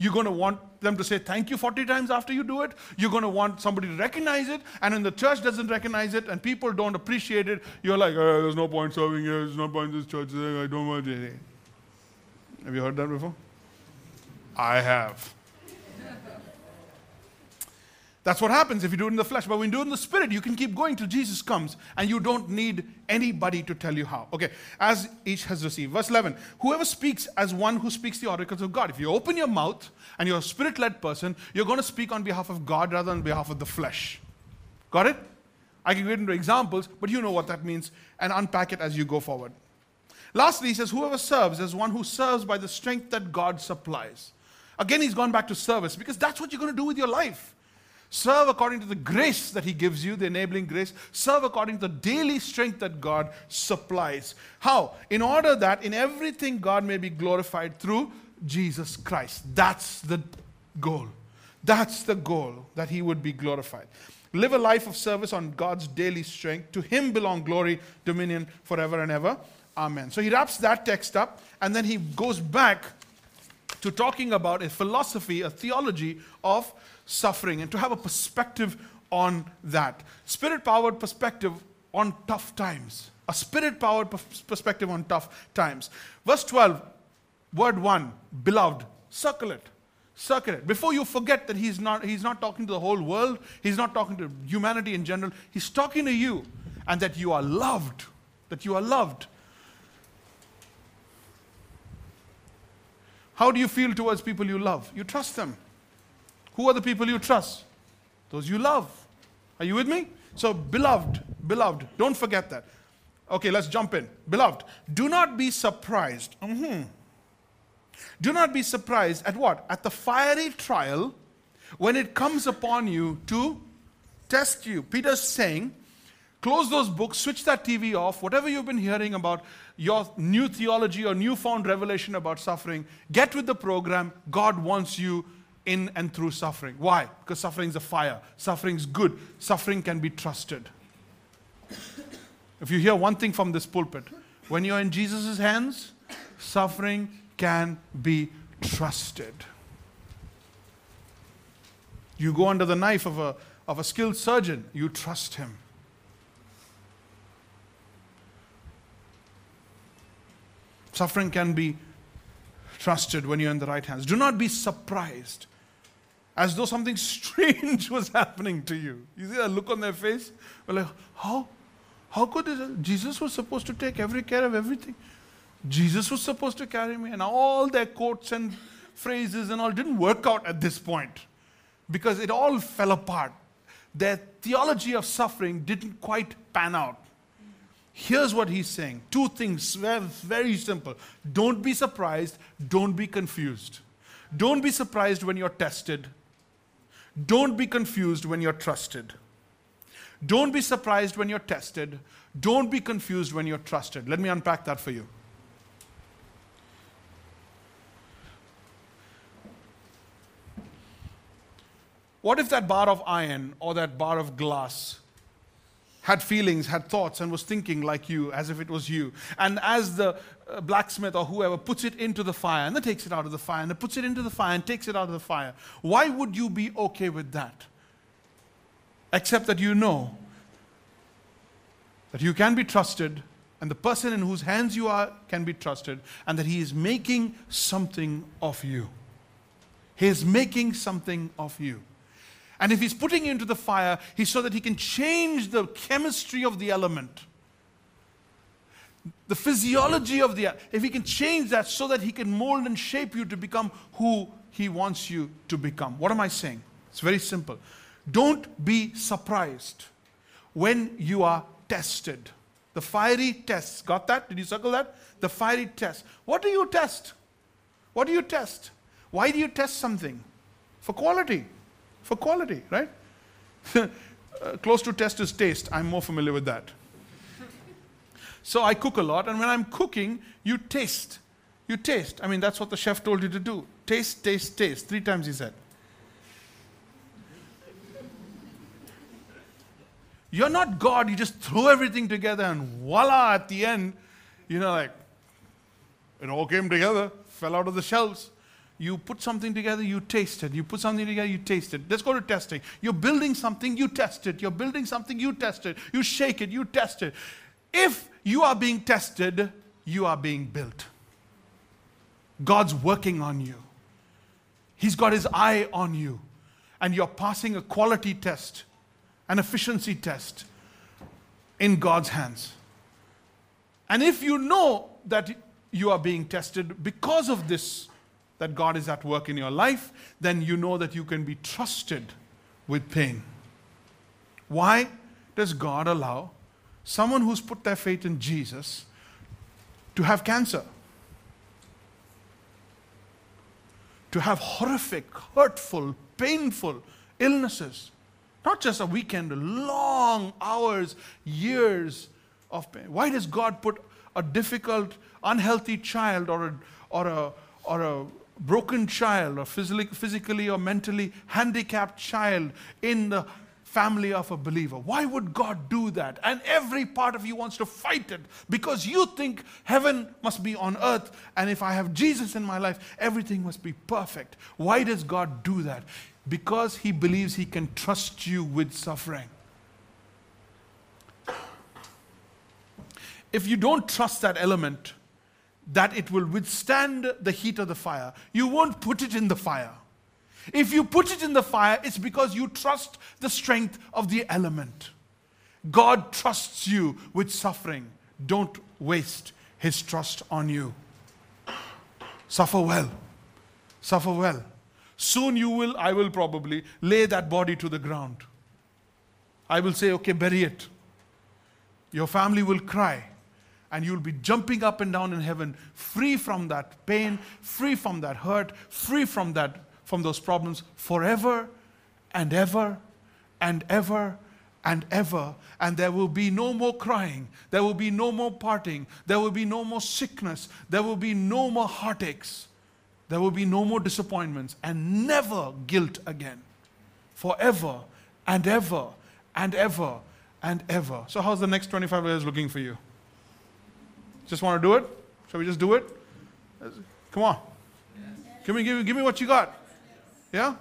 You're going to want them to say thank you 40 times after you do it. You're going to want somebody to recognize it. And when the church doesn't recognize it and people don't appreciate it, you're like, oh, there's no point serving here. There's no point in this church. I don't want it. Have you heard that before? I have. That's what happens if you do it in the flesh. But when you do it in the spirit, you can keep going till Jesus comes and you don't need anybody to tell you how. Okay, as each has received. Verse 11 Whoever speaks as one who speaks the oracles of God. If you open your mouth and you're a spirit led person, you're going to speak on behalf of God rather than on behalf of the flesh. Got it? I can get into examples, but you know what that means and unpack it as you go forward. Lastly, he says, Whoever serves as one who serves by the strength that God supplies. Again, he's gone back to service because that's what you're going to do with your life. Serve according to the grace that He gives you, the enabling grace. Serve according to the daily strength that God supplies. How? In order that in everything God may be glorified through Jesus Christ. That's the goal. That's the goal, that He would be glorified. Live a life of service on God's daily strength. To Him belong glory, dominion forever and ever. Amen. So he wraps that text up and then he goes back to talking about a philosophy, a theology of suffering and to have a perspective on that. Spirit powered perspective on tough times. A spirit powered perspective on tough times. Verse 12, word 1, beloved, circle it. Circle it. Before you forget that he's not, he's not talking to the whole world, he's not talking to humanity in general, he's talking to you and that you are loved. That you are loved. How do you feel towards people you love? You trust them. Who are the people you trust? Those you love. Are you with me? So, beloved, beloved, don't forget that. Okay, let's jump in. Beloved, do not be surprised. Mm-hmm. Do not be surprised at what? At the fiery trial when it comes upon you to test you. Peter's saying, close those books, switch that TV off, whatever you've been hearing about your new theology or newfound revelation about suffering, get with the program. God wants you in and through suffering. Why? Because suffering is a fire. Suffering is good. Suffering can be trusted. If you hear one thing from this pulpit, when you're in Jesus' hands, suffering can be trusted. You go under the knife of a, of a skilled surgeon, you trust him. Suffering can be trusted when you're in the right hands. Do not be surprised as though something strange was happening to you. You see that look on their face? We're like, how? How could this? Jesus was supposed to take every care of everything. Jesus was supposed to carry me. And all their quotes and phrases and all didn't work out at this point because it all fell apart. Their theology of suffering didn't quite pan out. Here's what he's saying two things, very, very simple. Don't be surprised, don't be confused. Don't be surprised when you're tested. Don't be confused when you're trusted. Don't be surprised when you're tested. Don't be confused when you're trusted. Let me unpack that for you. What if that bar of iron or that bar of glass had feelings, had thoughts, and was thinking like you, as if it was you. And as the uh, blacksmith or whoever puts it into the fire and then takes it out of the fire and then puts it into the fire and takes it out of the fire, why would you be okay with that? Except that you know that you can be trusted and the person in whose hands you are can be trusted and that he is making something of you. He is making something of you. And if he's putting you into the fire, he's so that he can change the chemistry of the element. The physiology of the if he can change that so that he can mold and shape you to become who he wants you to become. What am I saying? It's very simple. Don't be surprised when you are tested. The fiery tests. Got that? Did you circle that? The fiery test. What do you test? What do you test? Why do you test something? For quality. For quality, right? uh, close to test is taste. I'm more familiar with that. so I cook a lot, and when I'm cooking, you taste. You taste. I mean, that's what the chef told you to do. Taste, taste, taste. Three times he said. You're not God, you just throw everything together and voila, at the end, you know, like, it all came together, fell out of the shelves. You put something together, you taste it. You put something together, you taste it. Let's go to testing. You're building something, you test it. You're building something, you test it. You shake it, you test it. If you are being tested, you are being built. God's working on you. He's got his eye on you. And you're passing a quality test, an efficiency test in God's hands. And if you know that you are being tested because of this, that God is at work in your life, then you know that you can be trusted with pain. Why does God allow someone who's put their faith in Jesus to have cancer? To have horrific, hurtful, painful illnesses. Not just a weekend, long hours, years of pain. Why does God put a difficult, unhealthy child or a, or a, or a broken child or physically, or mentally handicapped child in the family of a believer. Why would God do that? And every part of you wants to fight it because you think heaven must be on earth, and if I have Jesus in my life, everything must be perfect. Why does God do that? Because He believes He can trust you with suffering. if you don't trust that element, that it will withstand the heat of the fire, you won't put it in the fire. If you put it in the fire, it's because you trust the strength of the element. God trusts you with suffering. Don't waste his trust on you. Suffer well. Suffer well. Soon you will, I will probably lay that body to the ground. I will say, okay, bury it. Your family will cry and you'll be jumping up and down in heaven free from that pain free from that hurt free from that from those problems forever and ever and ever and ever. And there will be no more crying. There will be no more parting. There will be no more sickness. There will be no more heartaches. There will be no more disappointments. And never guilt again. Forever and ever and ever and ever. So how's the next 25 years looking for you just want to do it? Shall we just do it? Come on. Give me, give me, give me what you got. Yeah?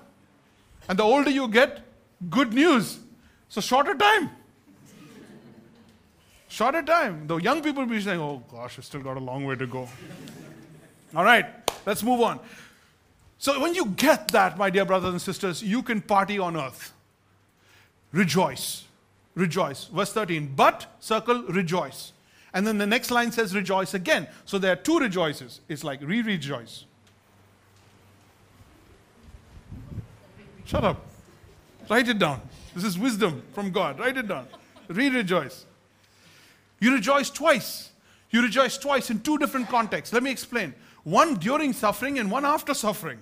And the older you get, good news. So shorter time. Shorter time. The young people will be saying, oh gosh, I still got a long way to go. All right, let's move on. So when you get that, my dear brothers and sisters, you can party on earth. Rejoice. Rejoice. Verse 13. But, circle, rejoice. And then the next line says rejoice again. So there are two rejoices. It's like re rejoice. Shut up. Write it down. This is wisdom from God. Write it down. Re rejoice. You rejoice twice. You rejoice twice in two different contexts. Let me explain. One during suffering and one after suffering.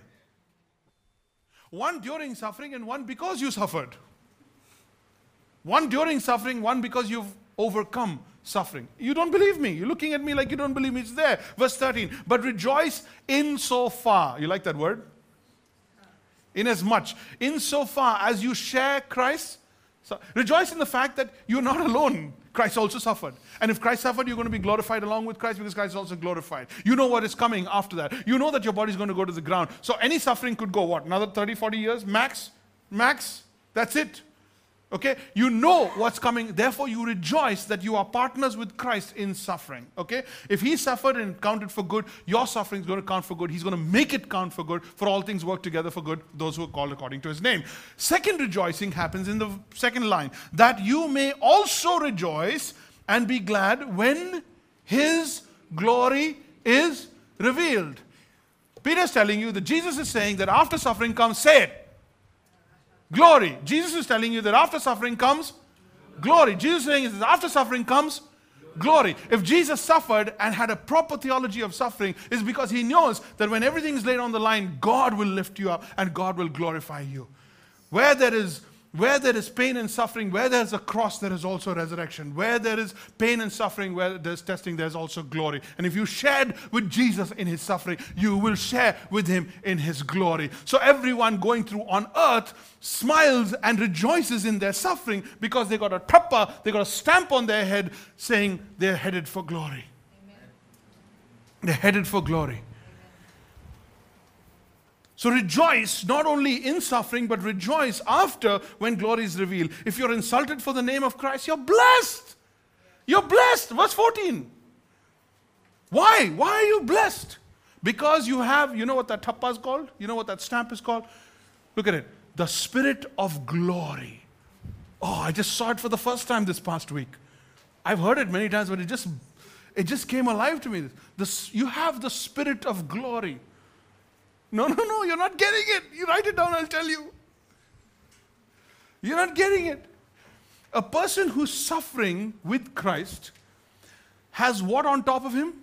One during suffering and one because you suffered. One during suffering, one because you've overcome suffering. You don't believe me. You're looking at me like you don't believe me. It's there. Verse 13. But rejoice in so far. You like that word? In as much. In so far as you share Christ. So rejoice in the fact that you're not alone. Christ also suffered. And if Christ suffered, you're going to be glorified along with Christ because Christ is also glorified. You know what is coming after that. You know that your body is going to go to the ground. So any suffering could go what? Another 30, 40 years? Max? Max? That's it. Okay? You know what's coming, therefore you rejoice that you are partners with Christ in suffering. Okay? If he suffered and counted for good, your suffering is going to count for good. He's going to make it count for good, for all things work together for good, those who are called according to his name. Second rejoicing happens in the second line that you may also rejoice and be glad when his glory is revealed. Peter's telling you that Jesus is saying that after suffering comes, say it glory. Jesus is telling you that after suffering comes Glory. Jesus is saying is after suffering comes glory. If Jesus suffered and had a proper theology of suffering, is because he knows that when everything is laid on the line, God will lift you up and God will glorify you. Where there is where there is pain and suffering, where there's a cross, there is also resurrection. Where there is pain and suffering, where there's testing, there's also glory. And if you shared with Jesus in his suffering, you will share with him in his glory. So everyone going through on earth smiles and rejoices in their suffering because they got a tupper, they got a stamp on their head saying they're headed for glory. Amen. They're headed for glory. So rejoice not only in suffering, but rejoice after when glory is revealed. If you're insulted for the name of Christ, you're blessed. You're blessed. Verse 14. Why? Why are you blessed? Because you have, you know what that tappa is called? You know what that stamp is called? Look at it. The spirit of glory. Oh, I just saw it for the first time this past week. I've heard it many times, but it just it just came alive to me. This, you have the spirit of glory. No, no, no, you're not getting it. You write it down, I'll tell you. You're not getting it. A person who's suffering with Christ has what on top of him?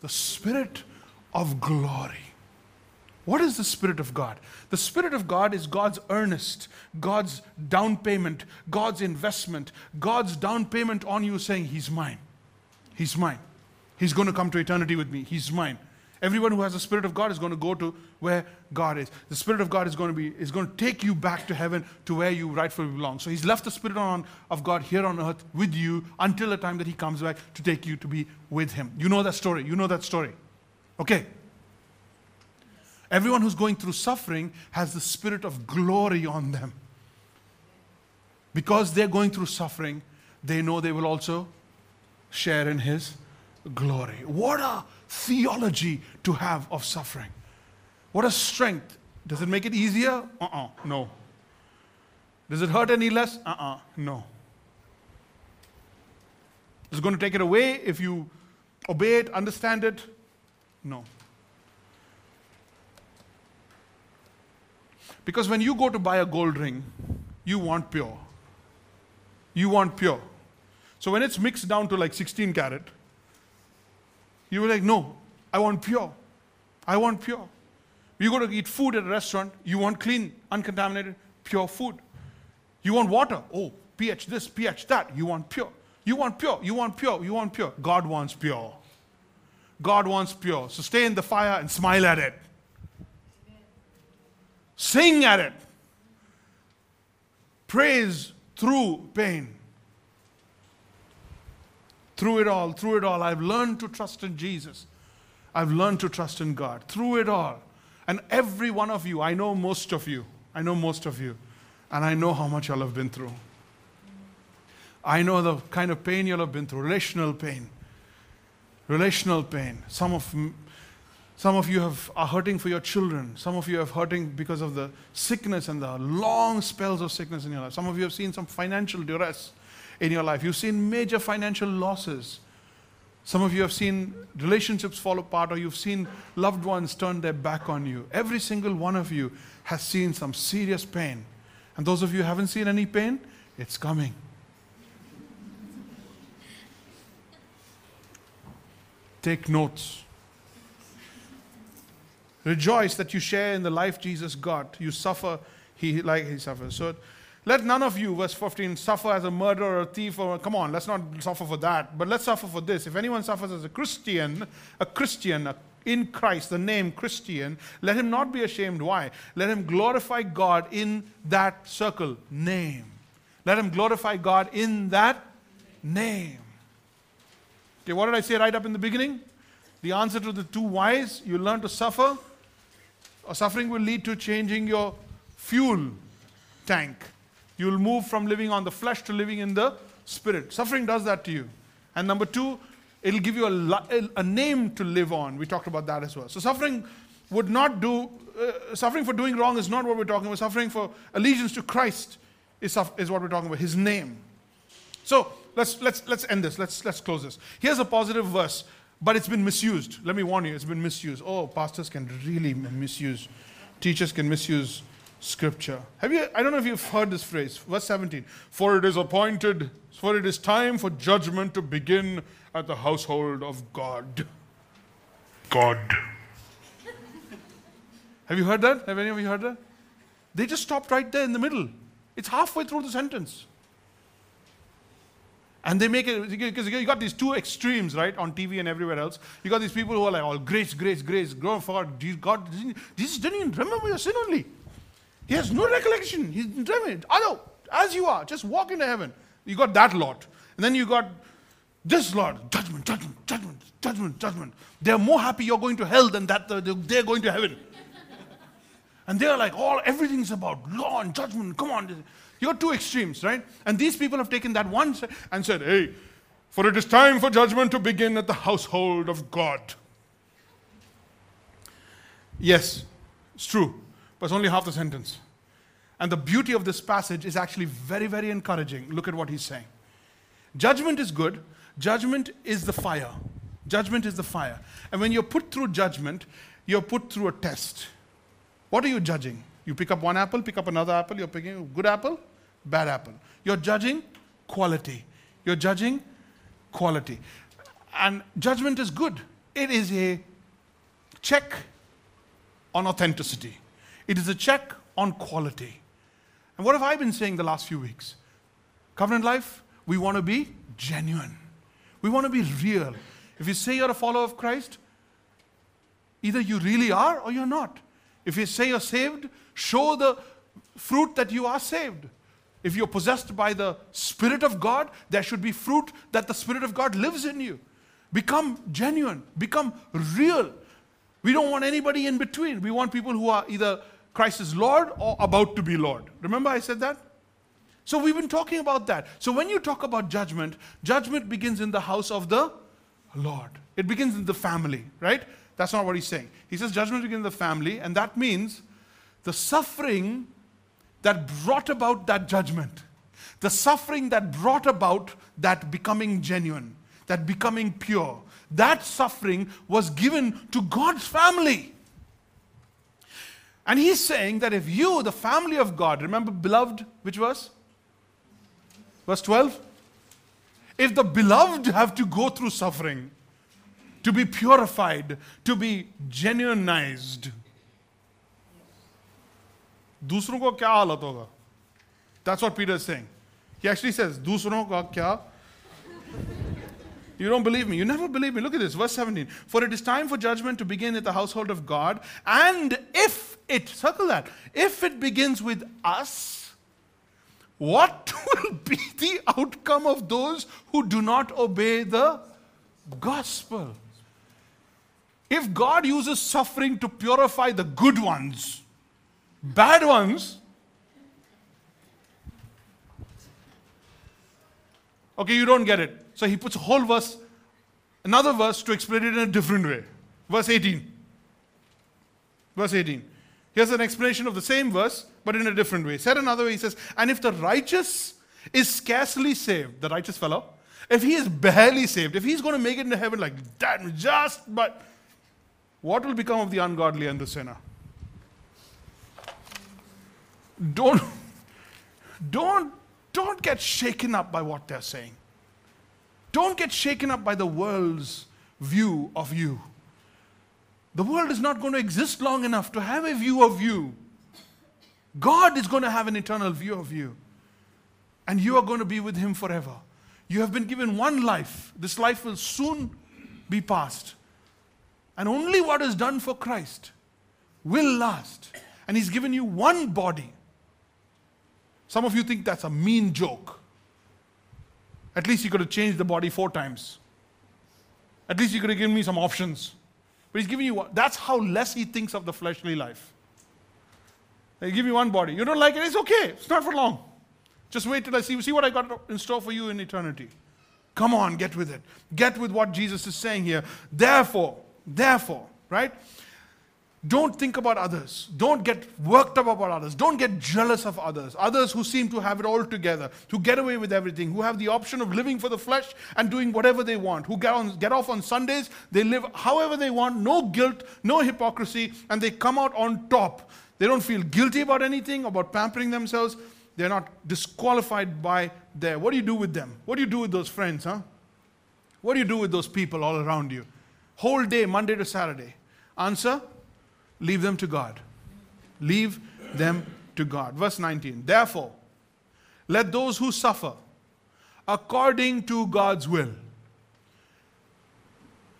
The Spirit of glory. What is the Spirit of God? The Spirit of God is God's earnest, God's down payment, God's investment, God's down payment on you saying, He's mine. He's mine. He's going to come to eternity with me. He's mine. Everyone who has the Spirit of God is going to go to where God is. The Spirit of God is going to be is going to take you back to heaven to where you rightfully belong. So He's left the Spirit on, of God here on earth with you until the time that He comes back to take you to be with Him. You know that story. You know that story. Okay. Everyone who's going through suffering has the Spirit of glory on them. Because they're going through suffering, they know they will also share in His glory. What a theology to have of suffering. What a strength. Does it make it easier? Uh uh-uh, uh no. Does it hurt any less? Uh uh-uh, uh, no. Is going to take it away if you obey it, understand it? No. Because when you go to buy a gold ring, you want pure. You want pure. So when it's mixed down to like 16 carat, you were like, no, I want pure. I want pure. You go to eat food at a restaurant, you want clean, uncontaminated, pure food. You want water. Oh, pH this, pH that. You want pure. You want pure. You want pure. You want pure. God wants pure. God wants pure. So stay in the fire and smile at it. Sing at it. Praise through pain through it all, through it all, I've learned to trust in Jesus. I've learned to trust in God. Through it all. And every one of you, I know most of you, I know most of you, and I know how much y'all have been through. I know the kind of pain you'll have been through, relational pain. Relational pain. Some of, some of you have, are hurting for your children. Some of you are hurting because of the sickness and the long spells of sickness in your life. Some of you have seen some financial duress in your life. You've seen major financial losses. Some of you have seen relationships fall apart, or you've seen loved ones turn their back on you. Every single one of you has seen some serious pain. And those of you who haven't seen any pain, it's coming. Take notes. Rejoice that you share in the life Jesus got. You suffer, he like he suffers. So let none of you, verse 15, suffer as a murderer or a thief or come on, let's not suffer for that. But let's suffer for this. If anyone suffers as a Christian, a Christian, a in Christ, the name Christian, let him not be ashamed. Why? Let him glorify God in that circle, name. Let him glorify God in that name. Okay, what did I say right up in the beginning? The answer to the two whys you learn to suffer, or suffering will lead to changing your fuel tank. You'll move from living on the flesh to living in the spirit. Suffering does that to you. And number two, it'll give you a, a name to live on. We talked about that as well. So suffering would not do, uh, suffering for doing wrong is not what we're talking about. Suffering for allegiance to Christ is, is what we're talking about, his name. So let's, let's, let's end this. Let's, let's close this. Here's a positive verse, but it's been misused. Let me warn you, it's been misused. Oh, pastors can really misuse, teachers can misuse scripture. Have you I don't know if you've heard this phrase, verse 17. For it is appointed, for it is time for judgment to begin at the household of God. God. Have you heard that? Have any of you heard that? They just stopped right there in the middle. It's halfway through the sentence. And they make it because you got these two extremes, right, on TV and everywhere else. You got these people who are like, "Oh, grace, grace, grace, grow forward." God, Jesus didn't even remember your sin only. He has no recollection. He's dreaming. Although, as you are, just walk into heaven. You got that lot, and then you got this lot: judgment, judgment, judgment, judgment, judgment. They're more happy you're going to hell than that uh, they're going to heaven. And they're like, all everything's about law and judgment. Come on. You're two extremes, right? And these people have taken that one and said, hey, for it is time for judgment to begin at the household of God. Yes, it's true, but it's only half the sentence. And the beauty of this passage is actually very, very encouraging. Look at what he's saying. Judgment is good, judgment is the fire. Judgment is the fire. And when you're put through judgment, you're put through a test. What are you judging? You pick up one apple, pick up another apple, you're picking a good apple, bad apple. You're judging quality. You're judging quality. And judgment is good. It is a check on authenticity. It is a check on quality. And what have I been saying the last few weeks? Covenant life, we want to be genuine. We want to be real. If you say you're a follower of Christ, either you really are or you're not. If you say you're saved, show the fruit that you are saved. If you're possessed by the Spirit of God, there should be fruit that the Spirit of God lives in you. Become genuine, become real. We don't want anybody in between. We want people who are either Christ is Lord or about to be Lord. Remember, I said that? So we've been talking about that. So when you talk about judgment, judgment begins in the house of the Lord, it begins in the family, right? That's not what he's saying. He says judgment begins in the family, and that means the suffering that brought about that judgment, the suffering that brought about that becoming genuine, that becoming pure, that suffering was given to God's family. And he's saying that if you, the family of God, remember beloved, which verse? Verse 12? If the beloved have to go through suffering, to be purified, to be genuinized. दूसरों को क्या हालत होगा That's what Peter is saying. He actually says, दूसरों का क्या you don't believe me. You never believe me. Look at this, verse 17. For it is time for judgment to begin at the household of God. And if it, circle that, if it begins with us, what will be the outcome of those who do not obey the gospel? If God uses suffering to purify the good ones, bad ones, okay, you don't get it. So he puts a whole verse, another verse to explain it in a different way. Verse 18. Verse 18. Here's an explanation of the same verse, but in a different way. Said another way, he says, And if the righteous is scarcely saved, the righteous fellow, if he is barely saved, if he's going to make it into heaven like that, just but what will become of the ungodly and the sinner? Don't, don't, don't get shaken up by what they're saying. Don't get shaken up by the world's view of you. The world is not going to exist long enough to have a view of you. God is going to have an eternal view of you. And you are going to be with Him forever. You have been given one life. This life will soon be past. And only what is done for Christ will last. And He's given you one body. Some of you think that's a mean joke. At least you could have changed the body four times. At least you could have given me some options. But He's giving you one. That's how less He thinks of the fleshly life. They give you one body. You don't like it, it's okay. It's not for long. Just wait till I see, see what I got in store for you in eternity. Come on, get with it. Get with what Jesus is saying here. Therefore, Therefore, right? Don't think about others. Don't get worked up about others. Don't get jealous of others. Others who seem to have it all together, who get away with everything, who have the option of living for the flesh and doing whatever they want, who get, on, get off on Sundays, they live however they want, no guilt, no hypocrisy, and they come out on top. They don't feel guilty about anything, about pampering themselves. They're not disqualified by their. What do you do with them? What do you do with those friends, huh? What do you do with those people all around you? Whole day, Monday to Saturday. Answer leave them to God. Leave them to God. Verse 19. Therefore, let those who suffer according to God's will,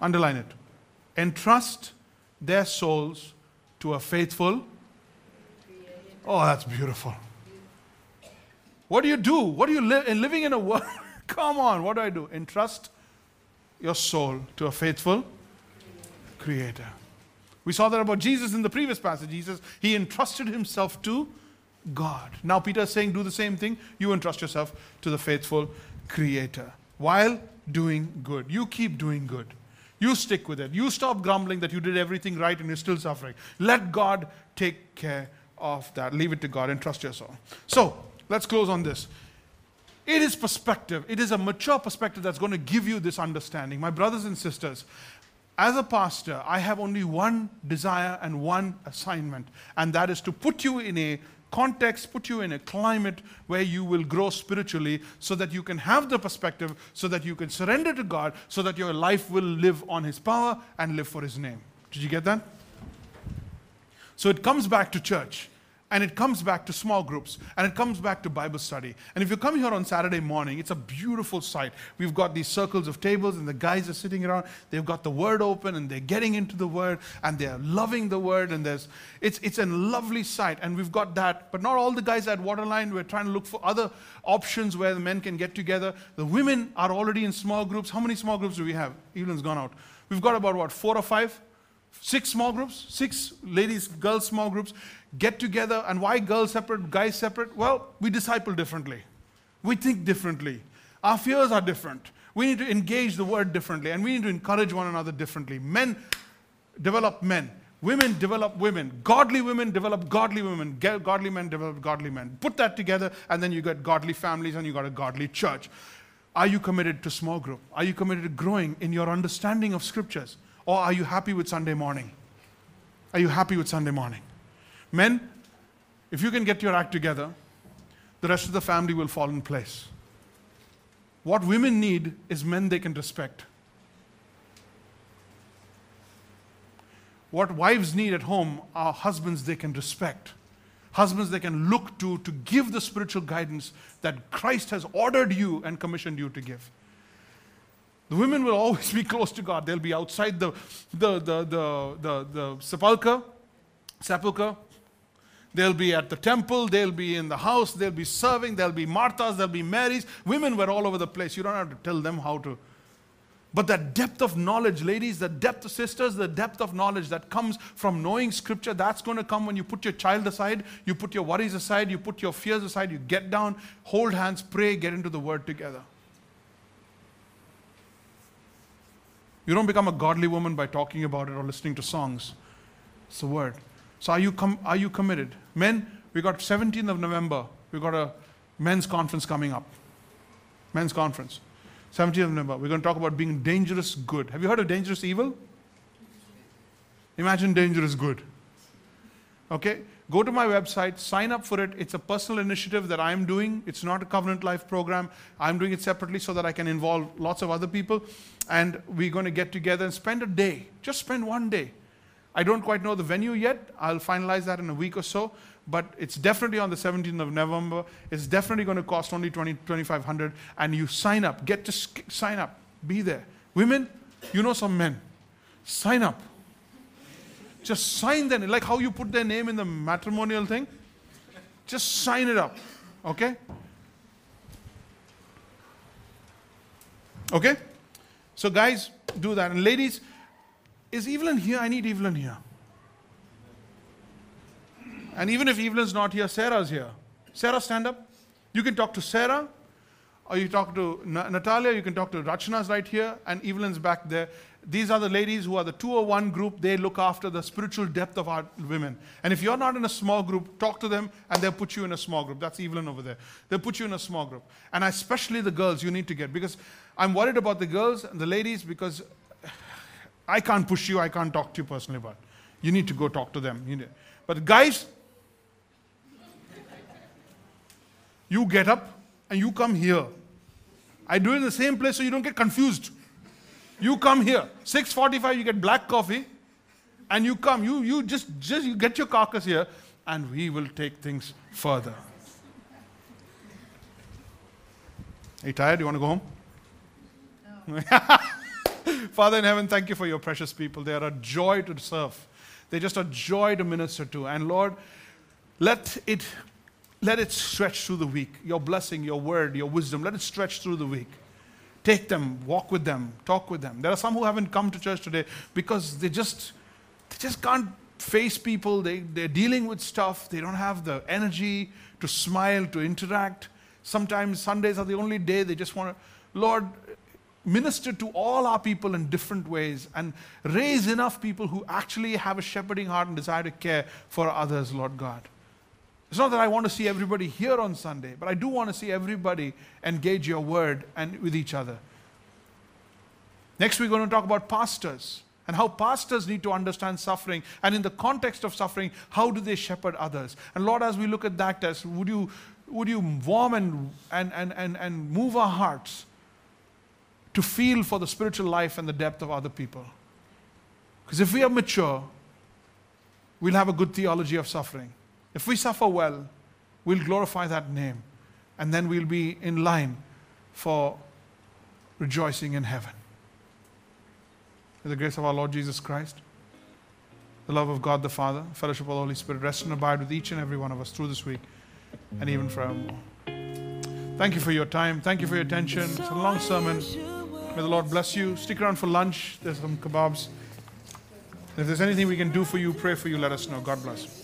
underline it, entrust their souls to a faithful. Oh, that's beautiful. What do you do? What do you live in living in a world? Come on, what do I do? Entrust your soul to a faithful creator. We saw that about Jesus in the previous passage. Jesus, he entrusted himself to God. Now Peter is saying, do the same thing. You entrust yourself to the faithful creator while doing good. You keep doing good. You stick with it. You stop grumbling that you did everything right and you're still suffering. Let God take care of that. Leave it to God and trust yourself. So, let's close on this. It is perspective. It is a mature perspective that's going to give you this understanding. My brothers and sisters, as a pastor, I have only one desire and one assignment, and that is to put you in a context, put you in a climate where you will grow spiritually so that you can have the perspective, so that you can surrender to God, so that your life will live on His power and live for His name. Did you get that? So it comes back to church. And it comes back to small groups and it comes back to Bible study. And if you come here on Saturday morning, it's a beautiful sight. We've got these circles of tables and the guys are sitting around. They've got the word open and they're getting into the word and they're loving the word. And there's, it's, it's a lovely sight. And we've got that. But not all the guys at Waterline. We're trying to look for other options where the men can get together. The women are already in small groups. How many small groups do we have? Evelyn's gone out. We've got about what, four or five? Six small groups? Six ladies, girls, small groups get together. And why girls separate, guys separate? Well, we disciple differently. We think differently. Our fears are different. We need to engage the word differently. And we need to encourage one another differently. Men develop men. Women develop women. Godly women develop godly women. Godly men develop godly men. Put that together, and then you get godly families and you got a godly church. Are you committed to small group? Are you committed to growing in your understanding of scriptures? Or are you happy with Sunday morning? Are you happy with Sunday morning? Men, if you can get your act together, the rest of the family will fall in place. What women need is men they can respect. What wives need at home are husbands they can respect. Husbands they can look to to give the spiritual guidance that Christ has ordered you and commissioned you to give. The women will always be close to God. They'll be outside the, the, the, the, the, the sepulchre, sepulchre, They'll be at the temple, they'll be in the house, they'll be serving, there'll be Marthas, there'll be Marys. Women were all over the place. You don't have to tell them how to. But that depth of knowledge, ladies, the depth of sisters, the depth of knowledge that comes from knowing scripture, that's going to come when you put your child aside, you put your worries aside, you put your fears aside, you get down, hold hands, pray, get into the word together. You don't become a godly woman by talking about it or listening to songs. It's the word. So are you, com- are you committed? Men, we got 17th of November, we got a men's conference coming up. Men's conference. 17th of November. We're going to talk about being dangerous good. Have you heard of dangerous evil? Imagine dangerous good. Okay? Go to my website, sign up for it. It's a personal initiative that I'm doing. It's not a Covenant Life program. I'm doing it separately so that I can involve lots of other people. And we're going to get together and spend a day. Just spend one day I don't quite know the venue yet. I'll finalize that in a week or so. But it's definitely on the 17th of November. It's definitely going to cost only 20, 2500 And you sign up. Get to sign up. Be there. Women, you know some men. Sign up. Just sign them. Like how you put their name in the matrimonial thing. Just sign it up. Okay? Okay? So, guys, do that. And ladies, is Evelyn here? I need Evelyn here. And even if Evelyn's not here, Sarah's here. Sarah, stand up. You can talk to Sarah, or you talk to Natalia, you can talk to Rachna's right here, and Evelyn's back there. These are the ladies who are the 201 group. They look after the spiritual depth of our women. And if you're not in a small group, talk to them and they'll put you in a small group. That's Evelyn over there. They'll put you in a small group. And especially the girls you need to get because I'm worried about the girls and the ladies because I can't push you, I can't talk to you personally about. You need to go talk to them. But guys, you get up and you come here. I do it in the same place so you don't get confused. You come here. 6:45 you get black coffee and you come. You you just just you get your carcass here and we will take things further. Are you tired? You want to go home? No. Father in heaven, thank you for your precious people. They are a joy to serve. They're just a joy to minister to. And Lord, let it let it stretch through the week. Your blessing, your word, your wisdom, let it stretch through the week. Take them, walk with them, talk with them. There are some who haven't come to church today because they just they just can't face people. They, they're dealing with stuff. They don't have the energy to smile, to interact. Sometimes Sundays are the only day they just want to, Lord, minister to all our people in different ways and raise enough people who actually have a shepherding heart and desire to care for others, Lord God. It's not that I want to see everybody here on Sunday, but I do want to see everybody engage your word and with each other. Next, we're going to talk about pastors and how pastors need to understand suffering and in the context of suffering how do they shepherd others and lord as we look at that test would you would you warm and and and and, and move our hearts to feel for the spiritual life and the depth of other people because if we are mature we'll have a good theology of suffering if we suffer well we'll glorify that name and then we'll be in line for rejoicing in heaven May the grace of our Lord Jesus Christ, the love of God the Father, fellowship of the Holy Spirit rest and abide with each and every one of us through this week and even forevermore. Thank you for your time. Thank you for your attention. It's a long sermon. May the Lord bless you. Stick around for lunch. There's some kebabs. If there's anything we can do for you, pray for you, let us know. God bless.